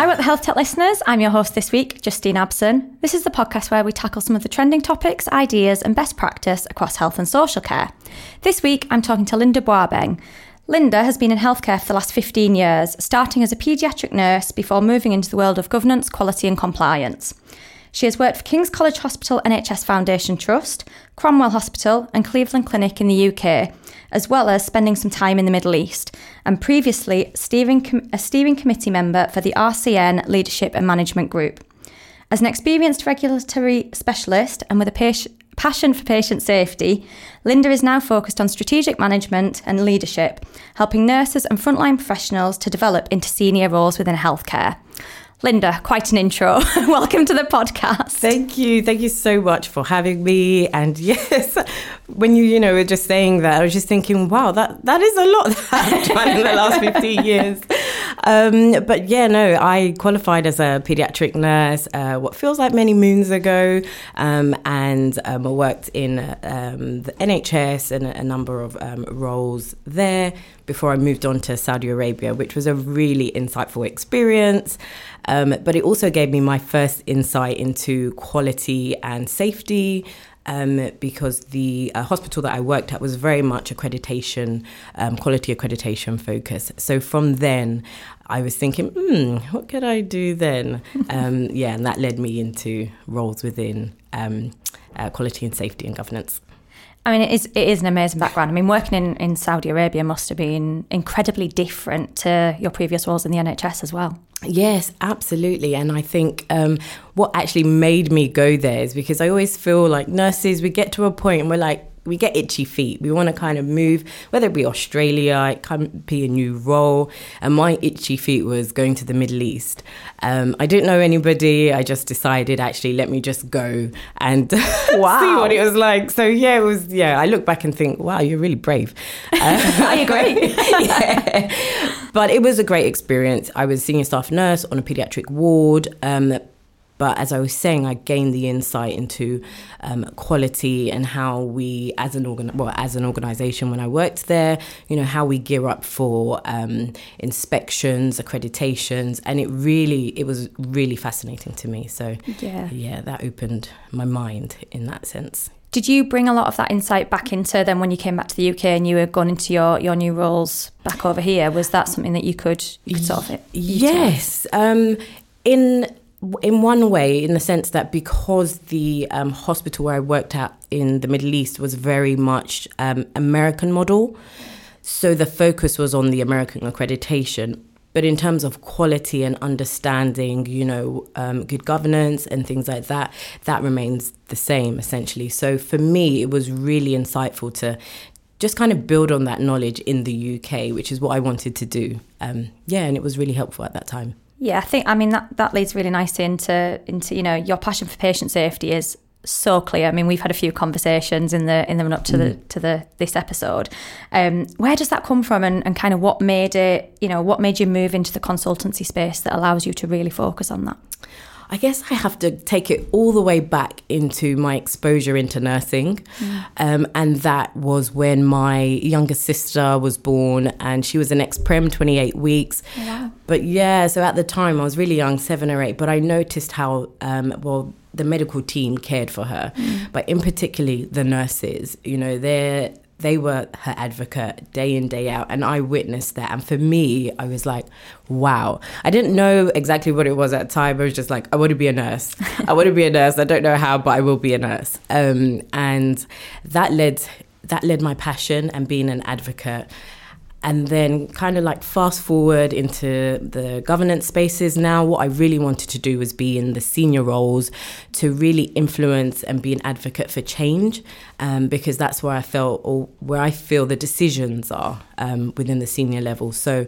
Hi, what the health tech listeners? I'm your host this week, Justine Abson. This is the podcast where we tackle some of the trending topics, ideas, and best practice across health and social care. This week, I'm talking to Linda Buabeng. Linda has been in healthcare for the last 15 years, starting as a paediatric nurse before moving into the world of governance, quality, and compliance. She has worked for King's College Hospital NHS Foundation Trust, Cromwell Hospital, and Cleveland Clinic in the UK, as well as spending some time in the Middle East, and previously a steering committee member for the RCN Leadership and Management Group. As an experienced regulatory specialist and with a passion for patient safety, Linda is now focused on strategic management and leadership, helping nurses and frontline professionals to develop into senior roles within healthcare. Linda, quite an intro. Welcome to the podcast. Thank you. Thank you so much for having me. And yes, when you, you know, were just saying that, I was just thinking, wow, that, that is a lot that I've done in the last 15 years. Um, but yeah, no, I qualified as a pediatric nurse, uh, what feels like many moons ago, um, and um, I worked in um, the NHS and a, a number of um, roles there before I moved on to Saudi Arabia, which was a really insightful experience. Um, but it also gave me my first insight into quality and safety. Um, because the uh, hospital that I worked at was very much accreditation, um, quality accreditation focus. So from then, I was thinking, hmm, what could I do then? Um, yeah, and that led me into roles within um, uh, quality and safety and governance. I mean, it is it is an amazing background. I mean, working in, in Saudi Arabia must have been incredibly different to your previous roles in the NHS as well. Yes, absolutely. And I think um, what actually made me go there is because I always feel like nurses, we get to a point and we're like, we get itchy feet. We want to kind of move, whether it be Australia, it can be a new role. And my itchy feet was going to the Middle East. Um, I didn't know anybody. I just decided, actually, let me just go and wow. see what it was like. So yeah, it was. Yeah, I look back and think, wow, you're really brave. Uh, I agree. yeah. But it was a great experience. I was senior staff nurse on a pediatric ward. Um, but as I was saying, I gained the insight into um, quality and how we, as an organ, well, as an organisation, when I worked there, you know, how we gear up for um, inspections, accreditations, and it really, it was really fascinating to me. So yeah, yeah, that opened my mind in that sense. Did you bring a lot of that insight back into then when you came back to the UK and you were going into your, your new roles back over here? Was that something that you could, you could sort of it? Yes. Um, in in one way, in the sense that because the um, hospital where I worked at in the Middle East was very much um, American model, so the focus was on the American accreditation. But in terms of quality and understanding, you know, um, good governance and things like that, that remains the same essentially. So for me, it was really insightful to just kind of build on that knowledge in the UK, which is what I wanted to do. Um, yeah, and it was really helpful at that time. Yeah, I think I mean that that leads really nicely into into you know your passion for patient safety is so clear. I mean, we've had a few conversations in the in the run up to mm. the to the this episode. Um, where does that come from, and, and kind of what made it? You know, what made you move into the consultancy space that allows you to really focus on that? I guess I have to take it all the way back into my exposure into nursing. Mm. Um, and that was when my younger sister was born and she was an ex prem, 28 weeks. Oh, wow. But yeah, so at the time I was really young, seven or eight, but I noticed how, um, well, the medical team cared for her, mm. but in particularly the nurses, you know, they're they were her advocate day in day out and i witnessed that. And for me i was like wow. I didn't know exactly what it was at the time. I was just like i want to be a nurse. I want to be a nurse. I don't know how but i will be a nurse. Um, and that led that led my passion and being an advocate and then kind of like fast forward into the governance spaces now what i really wanted to do was be in the senior roles to really influence and be an advocate for change um, because that's where i felt or where i feel the decisions are um, within the senior level so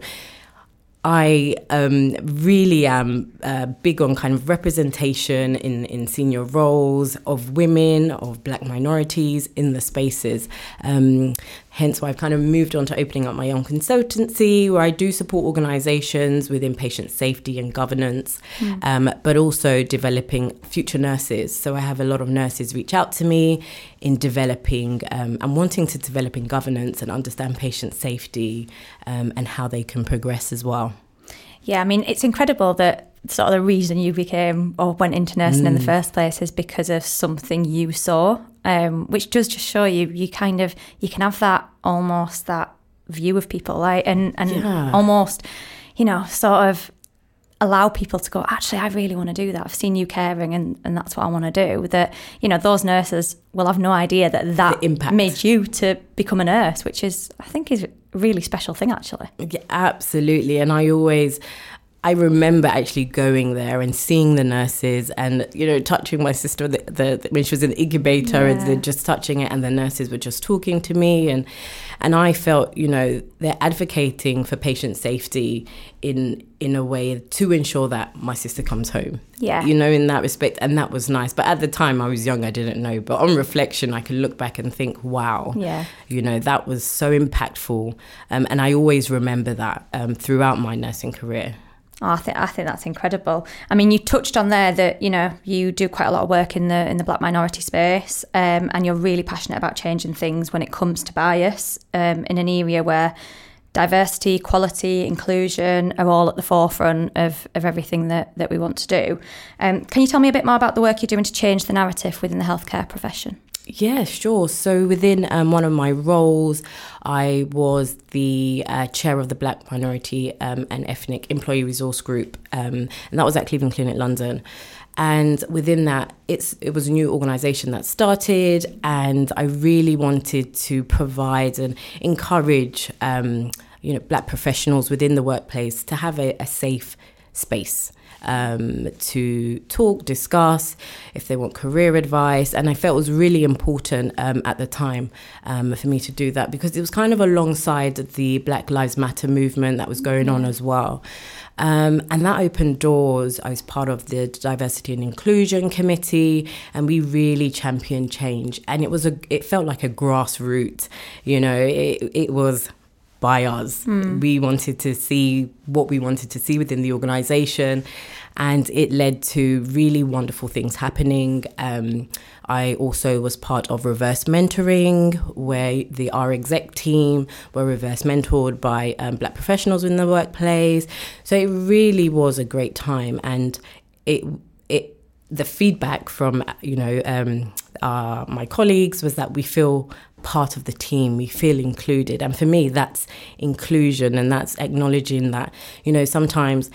I um, really am uh, big on kind of representation in, in senior roles of women, of black minorities in the spaces. Um, hence why I've kind of moved on to opening up my own consultancy where I do support organizations within patient safety and governance, mm. um, but also developing future nurses. So I have a lot of nurses reach out to me in developing um, and wanting to develop in governance and understand patient safety um, and how they can progress as well. Yeah, I mean, it's incredible that sort of the reason you became or went into nursing mm. in the mm. first place is because of something you saw, um, which does just show you you kind of you can have that almost that view of people, like and and yeah. almost, you know, sort of allow people to go, actually, I really want to do that. I've seen you caring and, and that's what I want to do. That, you know, those nurses will have no idea that that impact. made you to become a nurse, which is, I think, is a really special thing, actually. Yeah, absolutely. And I always, I remember actually going there and seeing the nurses and you know touching my sister the, the, when she was in the incubator yeah. and just touching it and the nurses were just talking to me and and I felt you know they're advocating for patient safety in in a way to ensure that my sister comes home. Yeah. You know in that respect and that was nice. But at the time I was young I didn't know. But on reflection I can look back and think wow. Yeah. You know that was so impactful. Um, and I always remember that um, throughout my nursing career Oh, I think I think that's incredible. I mean, you touched on there that you know you do quite a lot of work in the in the Black minority space, um, and you're really passionate about changing things when it comes to bias um, in an area where diversity, equality, inclusion are all at the forefront of, of everything that, that we want to do. Um, can you tell me a bit more about the work you're doing to change the narrative within the healthcare profession? Yeah, sure. So within um, one of my roles, I was the uh, chair of the Black Minority um, and Ethnic Employee Resource Group, um, and that was at Cleveland Clinic London. And within that, it's it was a new organisation that started, and I really wanted to provide and encourage, um, you know, Black professionals within the workplace to have a, a safe space um, to talk, discuss, if they want career advice. And I felt it was really important um, at the time um, for me to do that because it was kind of alongside the Black Lives Matter movement that was going on as well. Um, and that opened doors. I was part of the Diversity and Inclusion Committee, and we really championed change. And it was a, it felt like a grassroots, you know, it, it was by us. Mm. We wanted to see what we wanted to see within the organization, and it led to really wonderful things happening. Um, I also was part of reverse mentoring, where the our exec team were reverse mentored by um, black professionals in the workplace. So it really was a great time, and it it the feedback from you know um, uh, my colleagues was that we feel part of the team, we feel included. And for me, that's inclusion and that's acknowledging that, you know, sometimes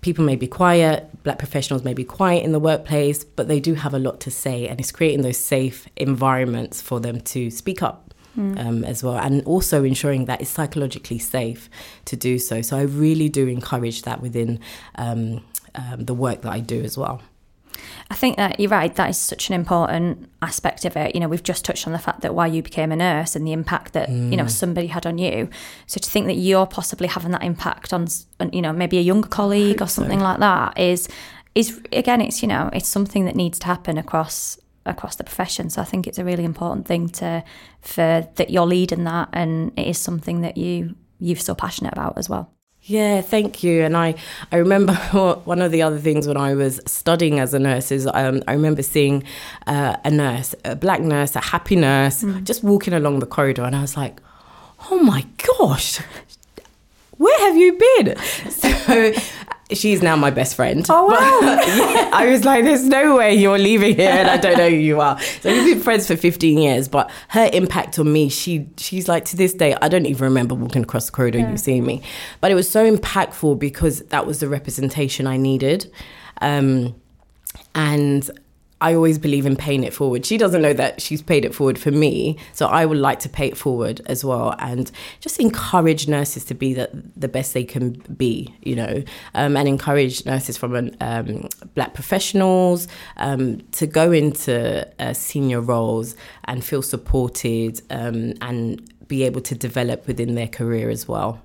people may be quiet, black professionals may be quiet in the workplace, but they do have a lot to say. And it's creating those safe environments for them to speak up. Mm. Um, as well, and also ensuring that it's psychologically safe to do so. So I really do encourage that within um, um, the work that I do as well. I think that you're right. That is such an important aspect of it. You know, we've just touched on the fact that why you became a nurse and the impact that mm. you know mm. somebody had on you. So to think that you're possibly having that impact on, you know, maybe a younger colleague or something so. like that is is again, it's you know, it's something that needs to happen across across the profession. So I think it's a really important thing to for that you're leading that, and it is something that you you're so passionate about as well. Yeah, thank you. And I, I remember one of the other things when I was studying as a nurse is um, I remember seeing uh, a nurse, a black nurse, a happy nurse, mm. just walking along the corridor, and I was like, oh my gosh, where have you been? So she's now my best friend. Oh wow! But, yeah, I was like, "There's no way you're leaving here, and I don't know who you are." So we've been friends for 15 years, but her impact on me, she she's like to this day, I don't even remember walking across the corridor yeah. you seeing me, but it was so impactful because that was the representation I needed, um, and I always believe in paying it forward. She doesn't know that she's paid it forward for me, so I would like to pay it forward as well, and just encourage nurses to be the, the best they can be, you know, um, and encourage nurses from um, black professionals um, to go into uh, senior roles and feel supported um, and be able to develop within their career as well.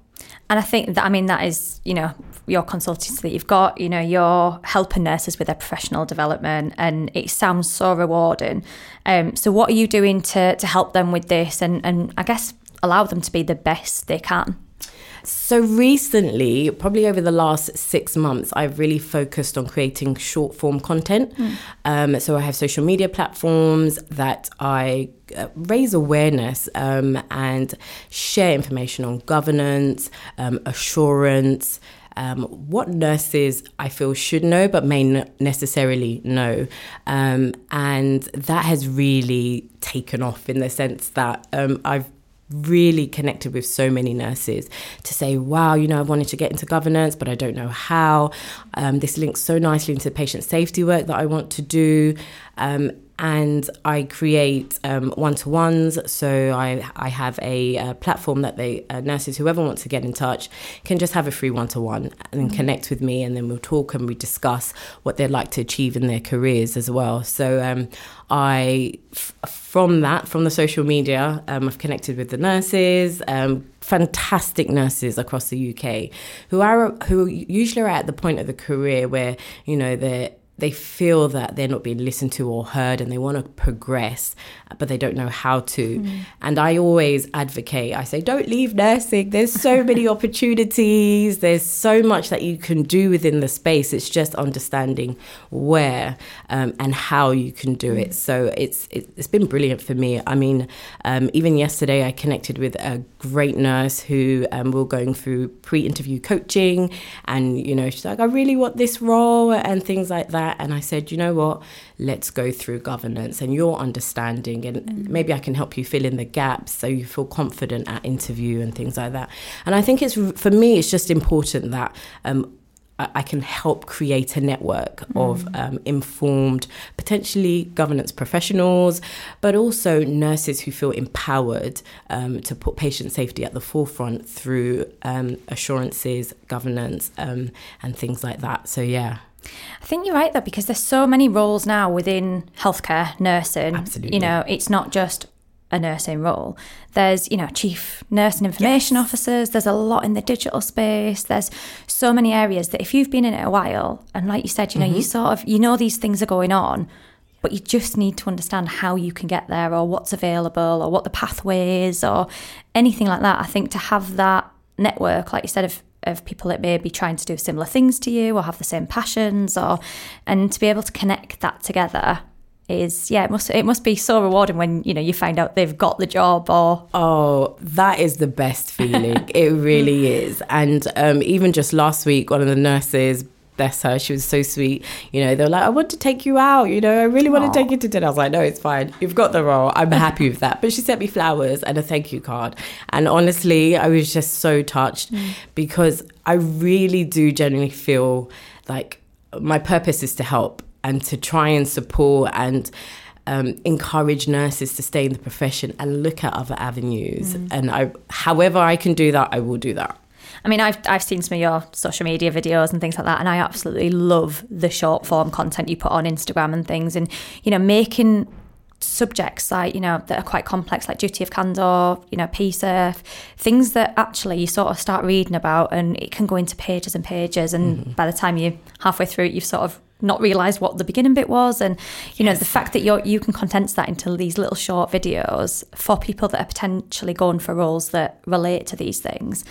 And I think that, I mean, that is, you know, your consultancy that you've got, you know, you're helping nurses with their professional development and it sounds so rewarding. Um, so what are you doing to, to help them with this and, and I guess allow them to be the best they can? So recently, probably over the last six months, I've really focused on creating short form content. Mm. Um, so I have social media platforms that I uh, raise awareness um, and share information on governance, um, assurance, um, what nurses I feel should know but may not necessarily know. Um, and that has really taken off in the sense that um, I've really connected with so many nurses to say, wow, you know, I wanted to get into governance, but I don't know how. Um, this links so nicely into patient safety work that I want to do. Um, and I create one to ones. So I I have a, platform that they uh, nurses whoever wants to get in touch can just have a free one to one and mm-hmm. connect with me, and then we'll talk and we discuss what they'd like to achieve in their careers as well. So um, I f- from that from the social media, um, I've connected with the nurses. Um, fantastic nurses across the UK who are who usually are at the point of the career where you know they're they feel that they're not being listened to or heard and they want to progress, but they don't know how to. Mm. And I always advocate, I say, don't leave nursing. There's so many opportunities, there's so much that you can do within the space. It's just understanding where um, and how you can do it. So it's, it's been brilliant for me. I mean, um, even yesterday, I connected with a great nurse who um, we're going through pre interview coaching. And, you know, she's like, I really want this role and things like that that and I said, you know what, let's go through governance and your understanding, and mm. maybe I can help you fill in the gaps so you feel confident at interview and things like that. And I think it's for me, it's just important that. Um, I can help create a network mm. of um, informed, potentially governance professionals, but also nurses who feel empowered um, to put patient safety at the forefront through um, assurances, governance, um, and things like that. So, yeah. I think you're right though, because there's so many roles now within healthcare, nursing. Absolutely. You know, it's not just a nursing role. There's, you know, chief nursing information yes. officers. There's a lot in the digital space. There's so many areas that if you've been in it a while, and like you said, you know, mm-hmm. you sort of you know these things are going on, but you just need to understand how you can get there or what's available or what the pathway is or anything like that. I think to have that network, like you said, of of people that may be trying to do similar things to you or have the same passions or and to be able to connect that together is yeah it must it must be so rewarding when you know you find out they've got the job or oh that is the best feeling. It really is. And um, even just last week one of the nurses bless her. She was so sweet. You know, they were like, I want to take you out. You know, I really want Aww. to take you to dinner. I was like, no, it's fine. You've got the role. I'm happy with that. But she sent me flowers and a thank you card. And honestly, I was just so touched mm. because I really do genuinely feel like my purpose is to help and to try and support and um, encourage nurses to stay in the profession and look at other avenues. Mm. And I, however I can do that, I will do that. I mean, I've I've seen some of your social media videos and things like that, and I absolutely love the short form content you put on Instagram and things, and you know, making subjects like you know that are quite complex like duty of candor you know PSIRF things that actually you sort of start reading about and it can go into pages and pages and mm-hmm. by the time you're halfway through it you've sort of not realized what the beginning bit was and you know the fact that you you can condense that into these little short videos for people that are potentially going for roles that relate to these things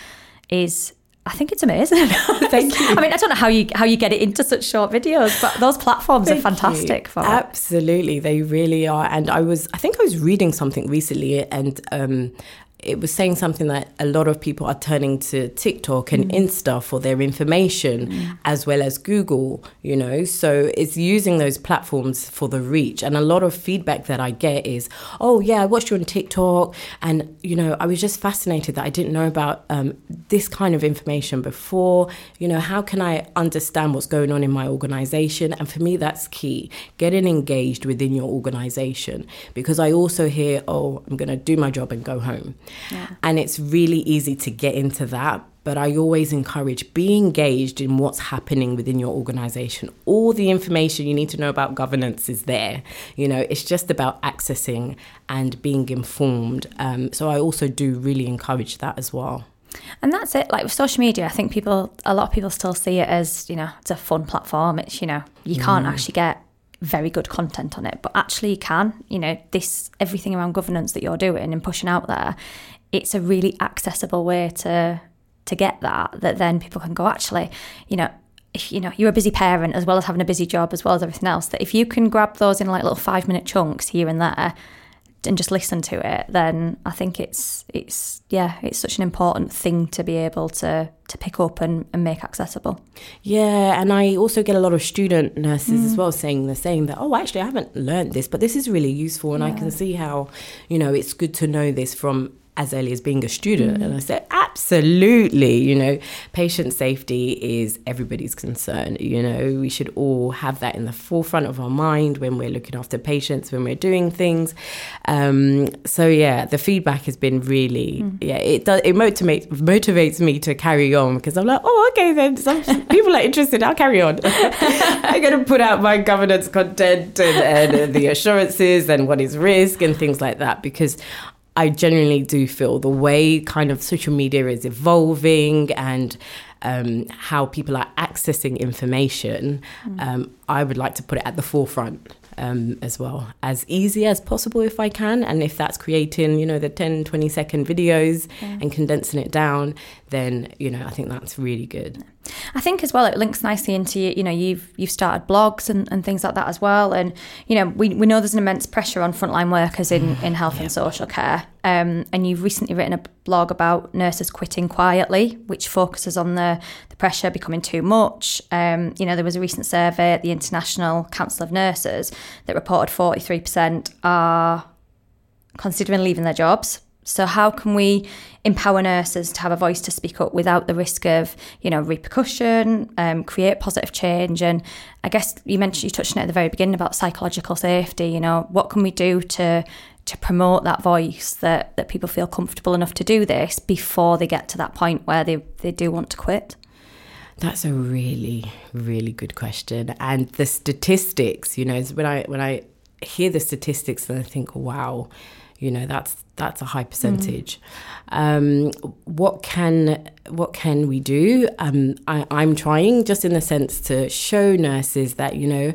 is I think it's amazing. Thank you. I mean, I don't know how you how you get it into such short videos, but those platforms Thank are fantastic you. for Absolutely, it. they really are. And I was, I think I was reading something recently, and um, it was saying something that a lot of people are turning to TikTok and mm. Insta for their information mm. as well as Google, you know. So it's using those platforms for the reach. And a lot of feedback that I get is, oh, yeah, I watched you on TikTok. And, you know, I was just fascinated that I didn't know about um, this kind of information before. You know, how can I understand what's going on in my organization? And for me, that's key getting engaged within your organization because I also hear, oh, I'm going to do my job and go home. And it's really easy to get into that. But I always encourage be engaged in what's happening within your organization. All the information you need to know about governance is there. You know, it's just about accessing and being informed. Um, so I also do really encourage that as well. And that's it. Like with social media, I think people, a lot of people still see it as, you know, it's a fun platform. It's, you know, you can't mm. actually get very good content on it, but actually you can. You know, this everything around governance that you're doing and pushing out there, it's a really accessible way to to get that. That then people can go, actually, you know, if you know you're a busy parent as well as having a busy job as well as everything else, that if you can grab those in like little five minute chunks here and there, and just listen to it, then I think it's it's yeah, it's such an important thing to be able to to pick up and, and make accessible. Yeah, and I also get a lot of student nurses mm. as well saying the same that oh actually I haven't learned this, but this is really useful and yeah. I can see how, you know, it's good to know this from as early as being a student. Mm. And I said, absolutely, you know, patient safety is everybody's concern. You know, we should all have that in the forefront of our mind when we're looking after patients, when we're doing things. Um, so yeah, the feedback has been really, mm. yeah, it does, it motivates, motivates me to carry on because I'm like, oh, okay, then some people are interested. I'll carry on. I'm going to put out my governance content and, and the assurances and what is risk and things like that because I genuinely do feel the way kind of social media is evolving and um, how people are accessing information, mm. um, I would like to put it at the forefront um, as well, as easy as possible if I can. And if that's creating, you know, the 10, 20 second videos yeah. and condensing it down, then, you know, I think that's really good. I think as well it links nicely into you know you've you've started blogs and, and things like that as well. And you know we, we know there's an immense pressure on frontline workers in, in health yeah. and social care. Um, and you've recently written a blog about nurses quitting quietly which focuses on the, the pressure becoming too much. Um, you know there was a recent survey at the International Council of Nurses that reported 43% are considering leaving their jobs so how can we empower nurses to have a voice to speak up without the risk of, you know, repercussion, um, create positive change? And I guess you mentioned you touched on it at the very beginning about psychological safety. You know, what can we do to to promote that voice that that people feel comfortable enough to do this before they get to that point where they they do want to quit? That's a really, really good question. And the statistics, you know, when I when I hear the statistics and I think, wow, you know that's that's a high percentage. Mm. Um, what can what can we do? Um, I, I'm trying just in the sense to show nurses that you know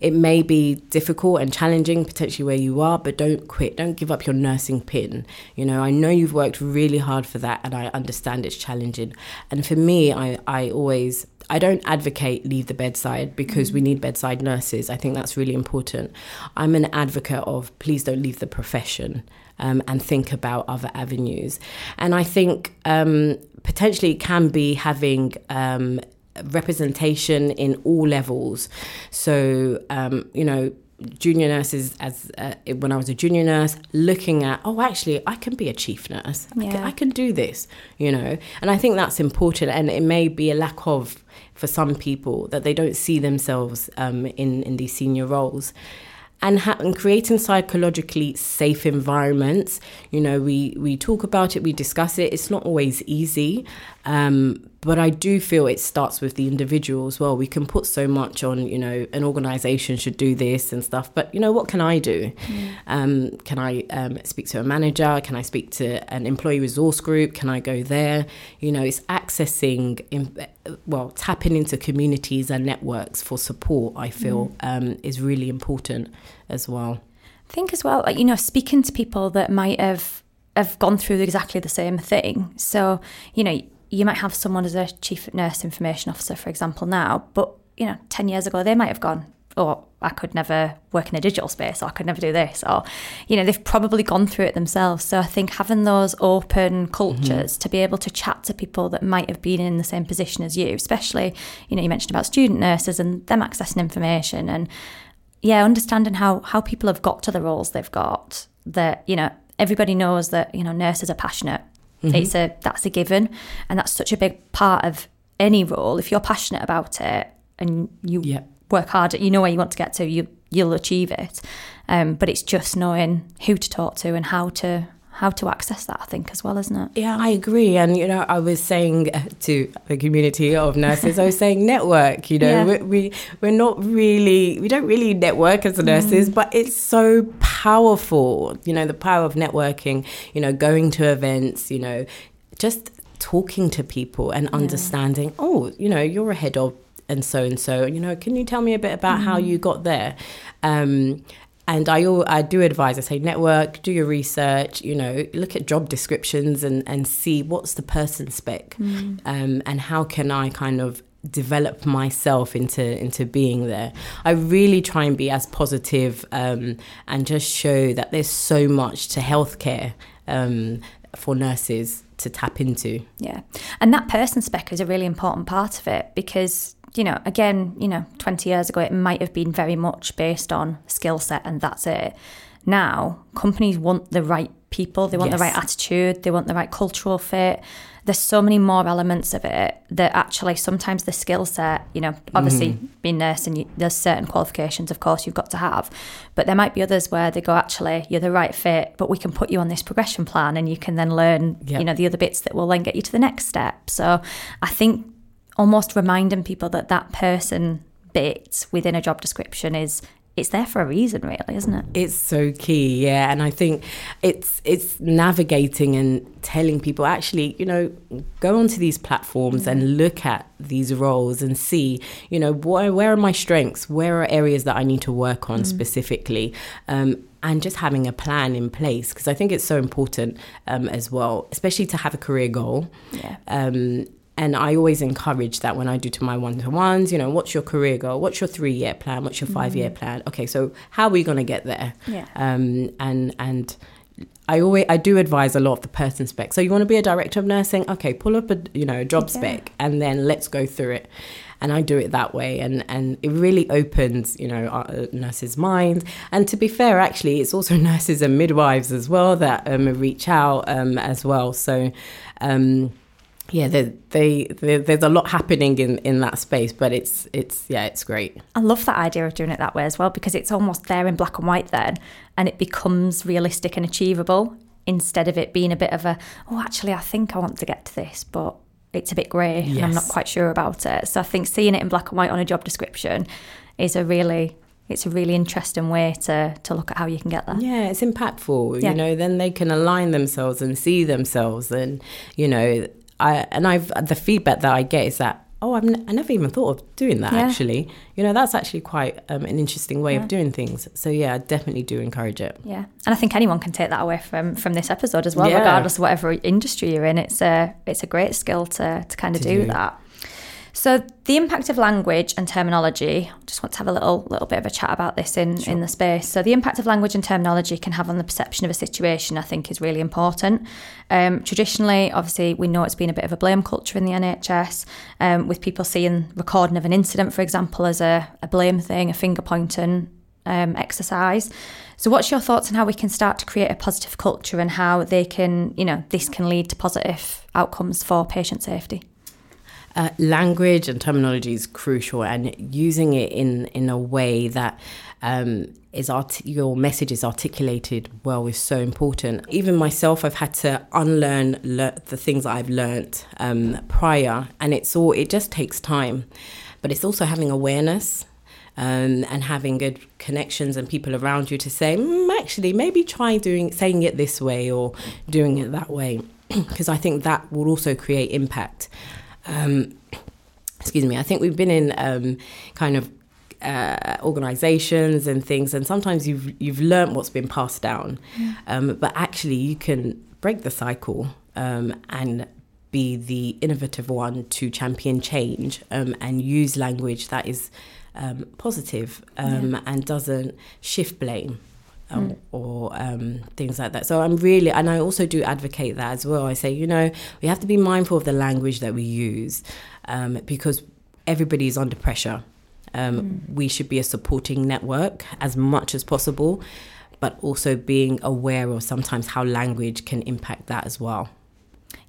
it may be difficult and challenging potentially where you are, but don't quit. Don't give up your nursing pin. You know, I know you've worked really hard for that, and I understand it's challenging. And for me, I I always I don't advocate leave the bedside because mm we need bedside nurses. I think that's really important. I'm an advocate of please don't leave the profession um, and think about other avenues. And I think um, potentially it can be having um, representation in all levels. So, um, you know, junior nurses as uh, when I was a junior nurse looking at oh actually I can be a chief nurse yeah. I, can, I can do this you know and I think that's important and it may be a lack of for some people that they don't see themselves um, in in these senior roles and, ha- and creating psychologically safe environments. You know, we, we talk about it, we discuss it. It's not always easy, um, but I do feel it starts with the individual as well. We can put so much on, you know, an organization should do this and stuff, but you know, what can I do? Mm. Um, can I um, speak to a manager? Can I speak to an employee resource group? Can I go there? You know, it's accessing, in, well, tapping into communities and networks for support, I feel, mm. Um, is really important as well. I think as well, like, you know, speaking to people that might have have gone through exactly the same thing. So, you know, you might have someone as a chief nurse information officer, for example, now, but you know, 10 years ago, they might have gone, oh, I could never work in a digital space, or I could never do this, or, you know, they've probably gone through it themselves. So I think having those open cultures mm-hmm. to be able to chat to people that might have been in the same position as you, especially, you know, you mentioned about student nurses and them accessing information and, yeah, understanding how, how people have got to the roles they've got, that, you know, everybody knows that, you know, nurses are passionate Mm-hmm. It's a that's a given, and that's such a big part of any role. If you're passionate about it and you yeah. work hard, you know where you want to get to, you you'll achieve it. Um, but it's just knowing who to talk to and how to how to access that, I think, as well, isn't it? Yeah, I agree. And, you know, I was saying to the community of nurses, I was saying network, you know, yeah. we, we, we're not really, we don't really network as nurses, mm. but it's so powerful, you know, the power of networking, you know, going to events, you know, just talking to people and yeah. understanding, oh, you know, you're ahead of and so and so, you know, can you tell me a bit about mm. how you got there? Um, and I, I do advise, I say, network, do your research, you know, look at job descriptions and, and see what's the person spec mm. um, and how can I kind of develop myself into into being there. I really try and be as positive, um, and just show that there's so much to healthcare um, for nurses to tap into. Yeah. And that person spec is a really important part of it because, you know, again, you know, 20 years ago, it might have been very much based on skill set and that's it. Now, companies want the right people, they want yes. the right attitude, they want the right cultural fit there's so many more elements of it that actually sometimes the skill set, you know, obviously mm-hmm. being nursing, you, there's certain qualifications, of course, you've got to have, but there might be others where they go, actually, you're the right fit, but we can put you on this progression plan and you can then learn, yep. you know, the other bits that will then get you to the next step. So I think almost reminding people that that person bit within a job description is it's there for a reason really isn't it it's so key yeah and i think it's it's navigating and telling people actually you know go onto these platforms mm. and look at these roles and see you know where, where are my strengths where are areas that i need to work on mm. specifically um, and just having a plan in place because I think it's so important um, as well, especially to have a career goal. Yeah. Um, and I always encourage that when I do to my one to ones, you know, what's your career goal? What's your three year plan? What's your five year mm. plan? Okay, so how are we going to get there? Yeah. Um, and and I always I do advise a lot of the person spec. So you want to be a director of nursing? Okay, pull up a you know a job spec and then let's go through it. And I do it that way, and and it really opens you know our nurses' minds. And to be fair, actually, it's also nurses and midwives as well that um, reach out um, as well. So. Um, yeah, they, they, they, there's a lot happening in, in that space, but it's it's yeah, it's great. I love that idea of doing it that way as well because it's almost there in black and white then, and it becomes realistic and achievable instead of it being a bit of a oh, actually, I think I want to get to this, but it's a bit grey yes. and I'm not quite sure about it. So I think seeing it in black and white on a job description is a really it's a really interesting way to to look at how you can get there. Yeah, it's impactful. Yeah. You know, then they can align themselves and see themselves, and you know, I and I've the feedback that I get is that oh I've n- I never even thought of doing that yeah. actually. You know that's actually quite um, an interesting way yeah. of doing things. So yeah I definitely do encourage it. Yeah. And I think anyone can take that away from from this episode as well yeah. regardless of whatever industry you're in. It's a it's a great skill to to kind of do, do. that so the impact of language and terminology. I just want to have a little little bit of a chat about this in sure. in the space. So the impact of language and terminology can have on the perception of a situation. I think is really important. Um, traditionally, obviously, we know it's been a bit of a blame culture in the NHS, um, with people seeing recording of an incident, for example, as a, a blame thing, a finger pointing um, exercise. So, what's your thoughts on how we can start to create a positive culture and how they can, you know, this can lead to positive outcomes for patient safety? Uh, language and terminology is crucial, and using it in in a way that um, is art- your message is articulated well is so important. Even myself, I've had to unlearn le- the things that I've learnt um, prior, and it's all it just takes time, but it's also having awareness. Um, and having good connections and people around you to say, mm, actually, maybe try doing saying it this way or doing it that way, because I think that will also create impact um, excuse me, I think we've been in um, kind of uh, organizations and things, and sometimes you've you've learned what's been passed down, yeah. um, but actually you can break the cycle um, and be the innovative one to champion change um, and use language that is um, positive, um, yeah. and doesn't shift blame mm. or um, things like that. So I'm really, and I also do advocate that as well. I say, you know, we have to be mindful of the language that we use um, because everybody is under pressure. Um, mm. We should be a supporting network as much as possible, but also being aware of sometimes how language can impact that as well.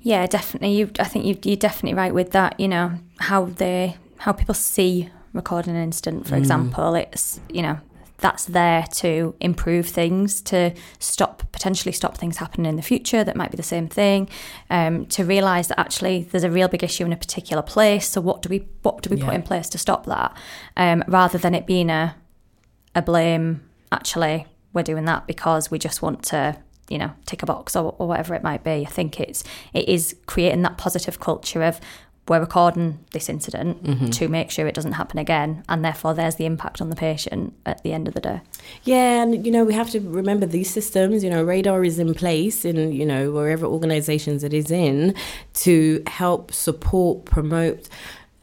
Yeah, definitely. You, I think you, you're definitely right with that. You know how they, how people see recording an incident, for mm. example. It's you know that's there to improve things, to stop potentially stop things happening in the future that might be the same thing, um, to realise that actually there's a real big issue in a particular place. So what do we what do we yeah. put in place to stop that, um, rather than it being a a blame. Actually, we're doing that because we just want to you know tick a box or, or whatever it might be. I think it's it is creating that positive culture of we're recording this incident mm-hmm. to make sure it doesn't happen again and therefore there's the impact on the patient at the end of the day yeah and you know we have to remember these systems you know radar is in place in you know wherever organizations it is in to help support promote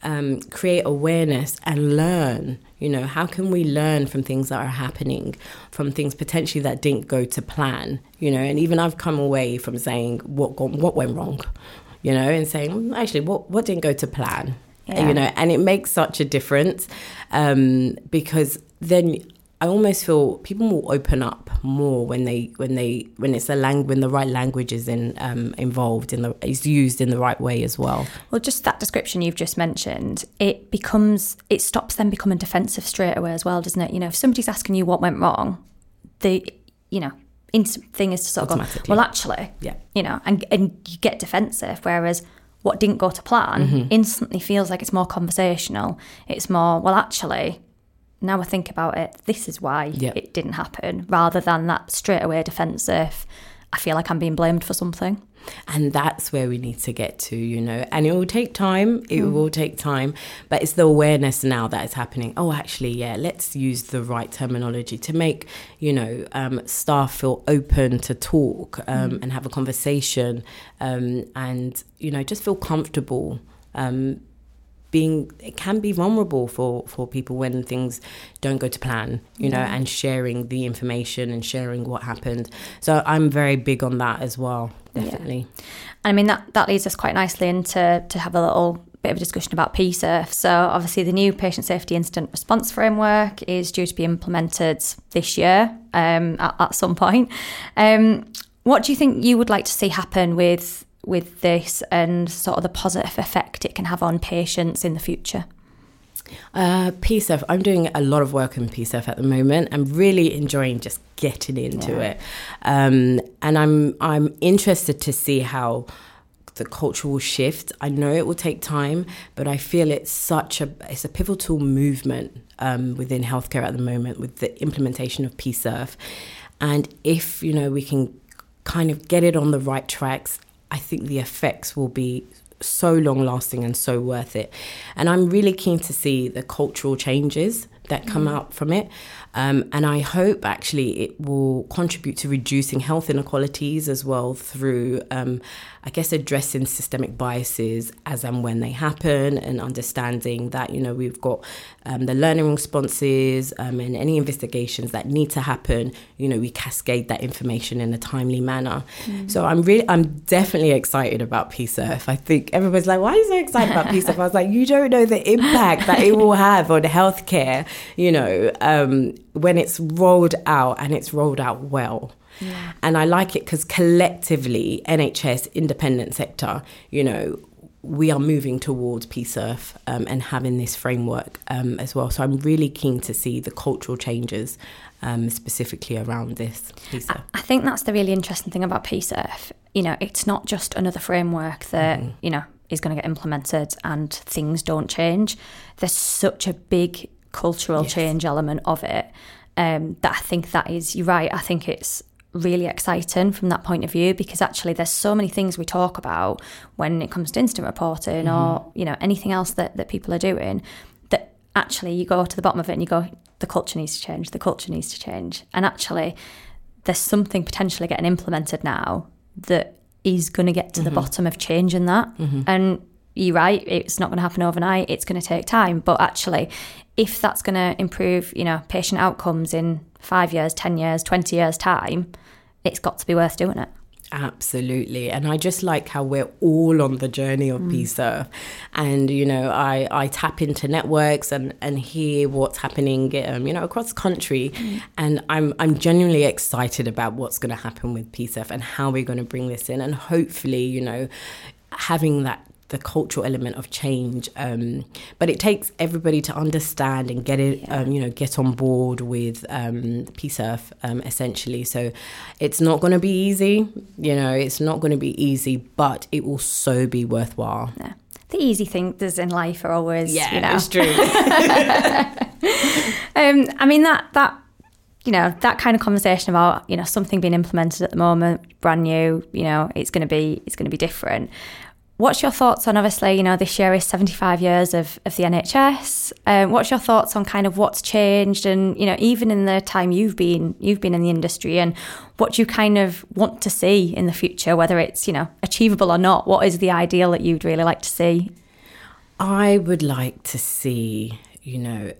um, create awareness and learn. You know, how can we learn from things that are happening, from things potentially that didn't go to plan? You know, and even I've come away from saying what what went wrong, you know, and saying mm, actually what what didn't go to plan. Yeah. You know, and it makes such a difference um, because then I almost feel people will open up more when they when they when it's a lang when the right language is in um, involved in the is used in the right way as well. Well, just that description you've just mentioned, it becomes it stops them becoming defensive straight away as well, doesn't it? You know, if somebody's asking you what went wrong, the you know instant thing is to sort of go, well, actually, yeah, you know, and and you get defensive, whereas what didn't go to plan mm-hmm. instantly feels like it's more conversational. It's more, well, actually, now I think about it, this is why yep. it didn't happen, rather than that straight away defensive. I feel like I'm being blamed for something. And that's where we need to get to, you know. And it will take time. It mm. will take time. But it's the awareness now that is happening. Oh, actually, yeah, let's use the right terminology to make, you know, um, staff feel open to talk um, mm. and have a conversation um, and, you know, just feel comfortable. Being it can be vulnerable for for people when things don't go to plan you know and sharing the information and sharing what happened so i'm very big on that as well definitely yeah. i mean that that leads us quite nicely into to have a little bit of a discussion about PSIRF. So, obviously, the new patient safety incident response framework is due to be implemented this year um, at, at, some point. Um, what do you think you would like to see happen with with this and sort of the positive effect it can have on patients in the future? Uh, PSIRF, I'm doing a lot of work in PSIRF at the moment. I'm really enjoying just getting into yeah. it, um, and I'm I'm interested to see how the culture will shift. I know it will take time, but I feel it's such a it's a pivotal movement um, within healthcare at the moment with the implementation of PSIRF, and if you know we can kind of get it on the right tracks I think the effects will be so long lasting and so worth it. And I'm really keen to see the cultural changes that come mm. out from it. Um, and I hope actually it will contribute to reducing health inequalities as well through, um, I guess, addressing systemic biases as and when they happen and understanding that, you know, we've got um, the learning responses um, and any investigations that need to happen, you know, we cascade that information in a timely manner. Mm. So I'm really, I'm definitely excited about PSIRF. I think everybody's like, why are you so excited about PSIRF? I was like, you don't know the impact that it will have on healthcare, you know, um, when it's rolled out and it's rolled out well. Yeah. And I like it because collectively, NHS, independent sector, you know, we are moving towards PSIRF um, and having this framework um, as well. So I'm really keen to see the cultural changes um, specifically around this. I, I, think that's the really interesting thing about PSIRF. You know, it's not just another framework that, mm. you know, is going to get implemented and things don't change. There's such a big cultural yes. change element of it. Um, that I think that is, you're right, I think it's really exciting from that point of view because actually there's so many things we talk about when it comes to instant reporting mm-hmm. or you know anything else that, that people are doing that actually you go to the bottom of it and you go the culture needs to change the culture needs to change and actually there's something potentially getting implemented now that is going to get to mm-hmm. the bottom of changing that mm-hmm. and you're right, it's not going to happen overnight, it's going to take time. But actually, if that's going to improve, you know, patient outcomes in five years, 10 years, 20 years' time, it's got to be worth doing it. Absolutely. And I just like how we're all on the journey of mm. PSIRF. And, you know, I, I tap into networks and, and hear what's happening, um, you know, across the country. Mm. And I'm, I'm genuinely excited about what's going to happen with PSIRF and how we're going to bring this in. And hopefully, you know, having that the cultural element of change. Um, but it takes everybody to understand and get it, yeah. um, you know, get on board with um, PSIRF um, essentially. So it's not going to be easy. You know, it's not going to be easy, but it will so be worthwhile. Yeah. The easy things in life are always, yeah, you know. it's true. um, I mean that that you know that kind of conversation about you know something being implemented at the moment brand new you know it's going to be it's going to be different What's your thoughts on obviously, you know, this year is 75 years of, of the NHS. Um, what's your thoughts on kind of what's changed and, you know, even in the time you've been you've been in the industry and what you kind of want to see in the future, whether it's, you know, achievable or not, what is the ideal that you'd really like to see? I would like to see, you know,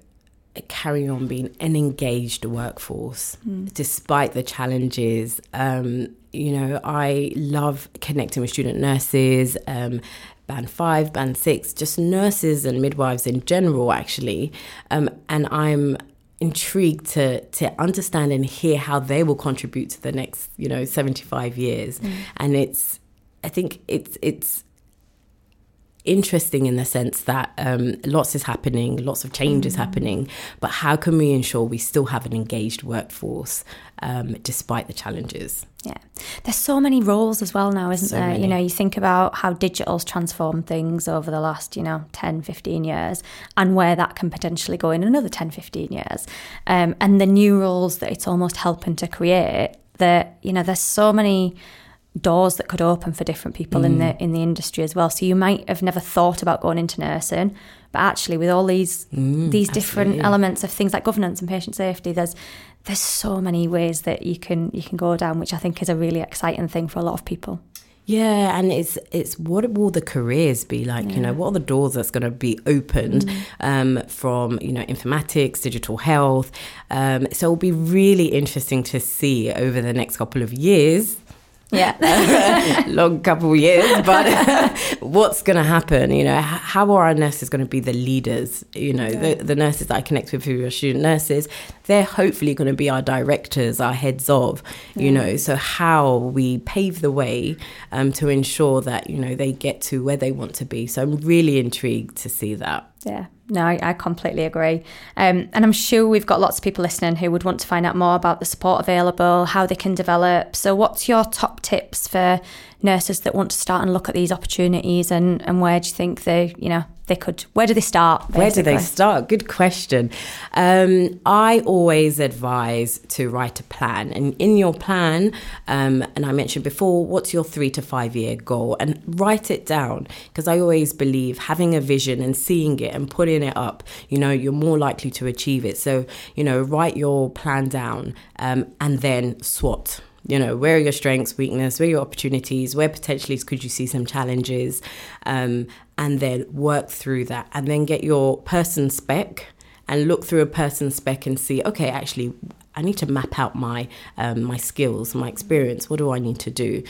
carry on being an engaged workforce mm. despite the challenges. Um, you know, I love connecting with student nurses, um, band five, band six, just nurses and midwives in general, actually. Um, and I'm intrigued to to understand and hear how they will contribute to the next, you know, 75 years. Mm. And it's, I think it's it's interesting in the sense that um, lots is happening, lots of change is mm. happening, but how can we ensure we still have an engaged workforce um, despite the challenges? Yeah, there's so many roles as well now, isn't so there? Many. You know, you think about how digital's transformed things over the last, you know, 10, 15 years and where that can potentially go in another 10, 15 years. Um, and the new roles that it's almost helping to create that, you know, there's so many doors that could open for different people mm. in the mm. in the industry as well. So you might have never thought about going into nursing, but actually with all these mm, these different absolutely. elements of things like governance and patient safety, there's there's so many ways that you can you can go down, which I think is a really exciting thing for a lot of people. Yeah, and it's it's what will the careers be like? Yeah. You know, what are the doors that's going to be opened mm. um, from you know informatics, digital health? Um, so it'll be really interesting to see over the next couple of years yeah. long couple of years, but what's going to happen? You know, how are our nurses going to be the leaders? You know, yeah. the, the nurses that I connect with who are student nurses, they're hopefully going to be our directors, our heads of, you yeah. know, so how we pave the way um, to ensure that, you know, they get to where they want to be. So I'm really intrigued to see that. Yeah, no, I, completely agree. Um, and I'm sure we've got lots of people listening who would want to find out more about the support available, how they can develop. So, what's your top tips for nurses that want to start and look at these opportunities, and, and where do you think they, you know, they could where do they start basically? where do they start? Good question. Um, i always advise to write a plan. And in your plan um, and i mentioned before what's your three to five year goal? And write it down because i always believe having a vision and seeing it and putting it up you know you're more likely to achieve it. So you know write your plan down um, and then SWOT you know where are your strengths weakness where are your opportunities where potentially could you see some challenges um, and then work through that and then get your person spec and look through a person spec and see okay actually I need to map out my um, my skills, my experience. What do I need to do?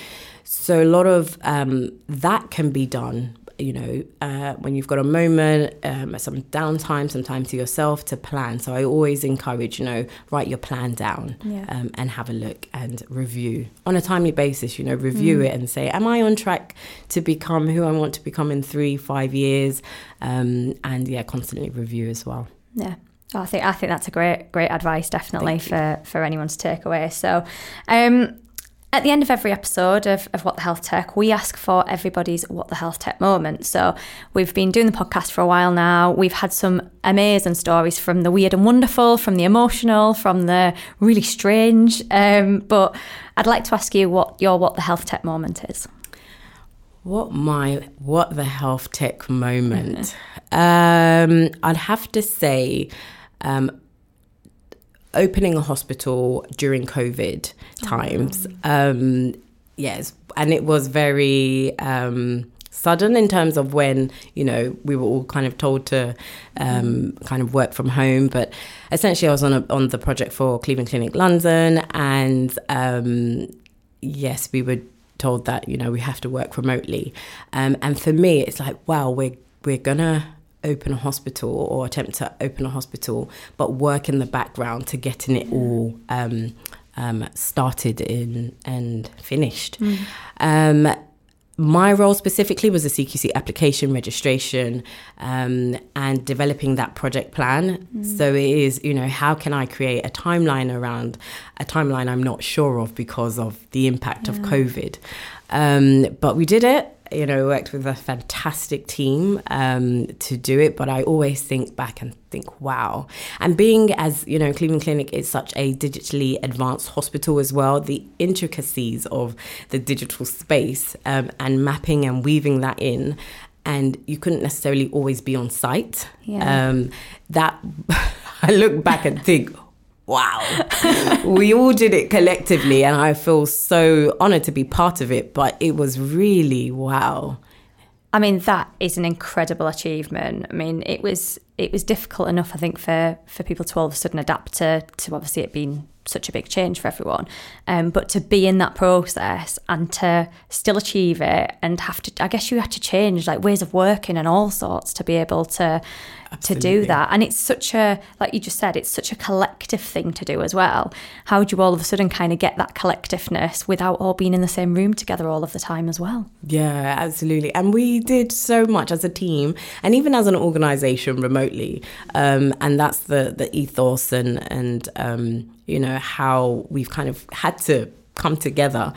So a lot of um, that can be done you know, uh, when you've got a moment, um, some downtime, some time to yourself to plan. So I always encourage, you know, write your plan down yeah. um, and have a look and review on a timely basis, you know, review mm. it and say, am I on track to become who I want to become in three, five years? Um, and yeah, constantly review as well. Yeah. Oh, I think I think that's a great great advice, definitely for for anyone to take away. So, um, at the end of every episode of, of What the Health Tech, we ask for everybody's What the Health Tech moment. So we've been doing the podcast for a while now. We've had some amazing stories from the weird and wonderful, from the emotional, from the really strange. Um, but I'd like to ask you what your What the Health Tech moment is. What my What the Health Tech moment? um, I'd have to say, um, opening a hospital during COVID times. Oh. Um, yes, and it was very um, sudden in terms of when you know we were all kind of told to um, kind of work from home. But essentially, I was on a, on the project for Cleveland Clinic London, and um, yes, we were told that you know we have to work remotely. Um, and for me, it's like wow, we're we're gonna open a hospital or attempt to open a hospital, but work in the background to getting it all um, um, started in and finished. Mm. Um, my role specifically was a CQC application registration um, and developing that project plan. Mm. So it is, you know, how can I create a timeline around a timeline I'm not sure of because of the impact yeah. of COVID. Um, but we did it you know, worked with a fantastic team um, to do it. But I always think back and think, wow. And being as, you know, Cleveland Clinic is such a digitally advanced hospital as well, the intricacies of the digital space um, and mapping and weaving that in. And you couldn't necessarily always be on site. Yeah. Um, that I look back and think, wow. we all did it collectively, and I feel so honored to be part of it. But it was really wow. I mean, that is an incredible achievement. I mean, it was it was difficult enough, I think, for for people to all of a sudden adapt to to obviously it being such a big change for everyone. Um, but to be in that process and to still achieve it and have to, I guess you had to change like ways of working and all sorts to be able to Absolutely. to do that. And it's such a, like you just said, it's such a collective thing to do as well. How do you all of a sudden kind of get that collectiveness without all being in the same room together all of the time as well? Yeah, absolutely. And we did so much as a team and even as an organization remotely. Um, and that's the, the ethos and, and um, you know, how we've kind of had to come together.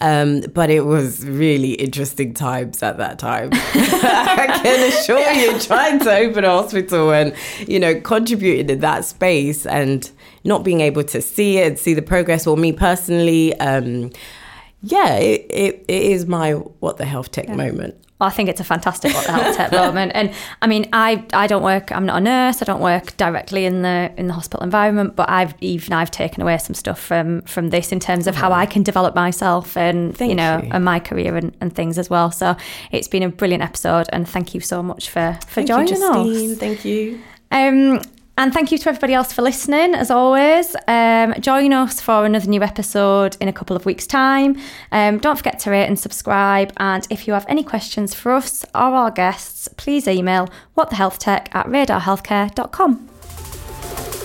Um, but it was really interesting times at that time. I can assure you, trying to open a hospital and, you know, contributing in that space and not being able to see it, see the progress, or me personally, um, yeah, it, it, it is my what the health tech yeah. moment. I think it's a fantastic what the health tech moment. And I mean, I I don't work. I'm not a nurse. I don't work directly in the in the hospital environment. But I've even I've taken away some stuff from from this in terms of how I can develop myself and thank you know you. and my career and, and things as well. So it's been a brilliant episode, and thank you so much for for thank joining you, us. Thank you. Um, and thank you to everybody else for listening, as always. Um, join us for another new episode in a couple of weeks' time. Um, don't forget to rate and subscribe. And if you have any questions for us or our guests, please email whatthehealthtech at radarhealthcare.com.